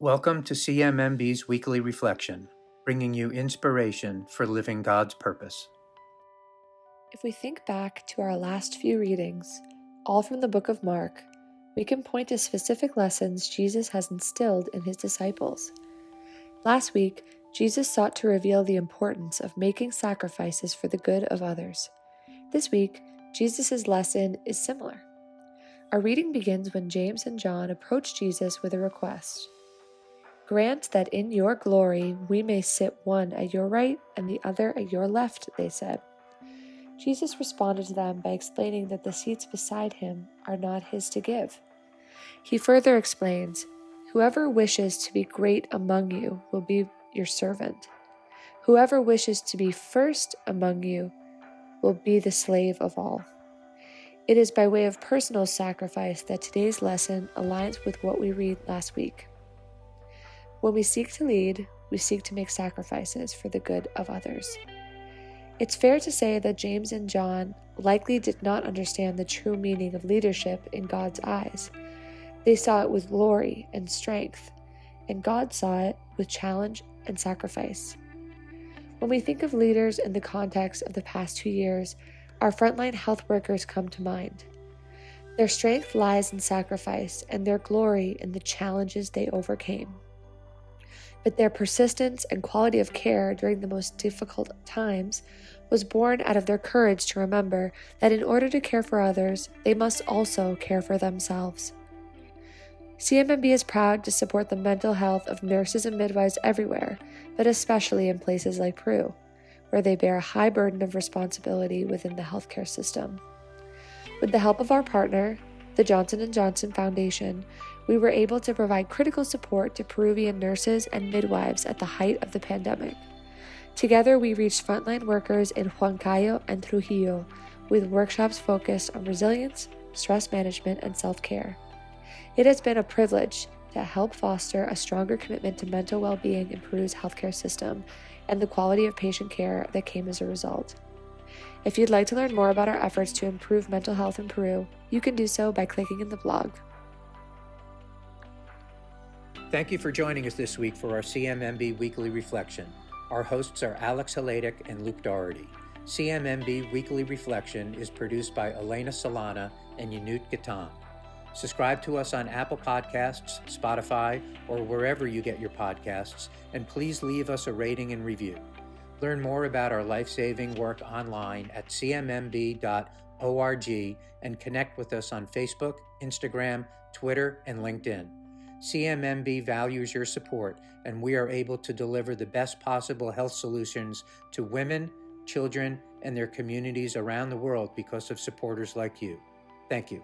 Welcome to CMMB's weekly reflection, bringing you inspiration for living God's purpose. If we think back to our last few readings, all from the book of Mark, we can point to specific lessons Jesus has instilled in his disciples. Last week, Jesus sought to reveal the importance of making sacrifices for the good of others. This week, Jesus' lesson is similar. Our reading begins when James and John approach Jesus with a request. Grant that in your glory we may sit one at your right and the other at your left, they said. Jesus responded to them by explaining that the seats beside him are not his to give. He further explains Whoever wishes to be great among you will be your servant. Whoever wishes to be first among you will be the slave of all. It is by way of personal sacrifice that today's lesson aligns with what we read last week. When we seek to lead, we seek to make sacrifices for the good of others. It's fair to say that James and John likely did not understand the true meaning of leadership in God's eyes. They saw it with glory and strength, and God saw it with challenge and sacrifice. When we think of leaders in the context of the past two years, our frontline health workers come to mind. Their strength lies in sacrifice and their glory in the challenges they overcame. But their persistence and quality of care during the most difficult times was born out of their courage to remember that in order to care for others, they must also care for themselves. CMMB is proud to support the mental health of nurses and midwives everywhere, but especially in places like Peru where they bear a high burden of responsibility within the healthcare system. With the help of our partner, the Johnson & Johnson Foundation, we were able to provide critical support to Peruvian nurses and midwives at the height of the pandemic. Together, we reached frontline workers in Huancayo and Trujillo with workshops focused on resilience, stress management, and self care. It has been a privilege to help foster a stronger commitment to mental well being in Peru's healthcare system and the quality of patient care that came as a result. If you'd like to learn more about our efforts to improve mental health in Peru, you can do so by clicking in the blog. Thank you for joining us this week for our CMMB Weekly Reflection. Our hosts are Alex Haladic and Luke Doherty. CMMB Weekly Reflection is produced by Elena Solana and Yanut Gatam. Subscribe to us on Apple Podcasts, Spotify, or wherever you get your podcasts, and please leave us a rating and review. Learn more about our life saving work online at cmmb.org and connect with us on Facebook, Instagram, Twitter, and LinkedIn. CMMB values your support, and we are able to deliver the best possible health solutions to women, children, and their communities around the world because of supporters like you. Thank you.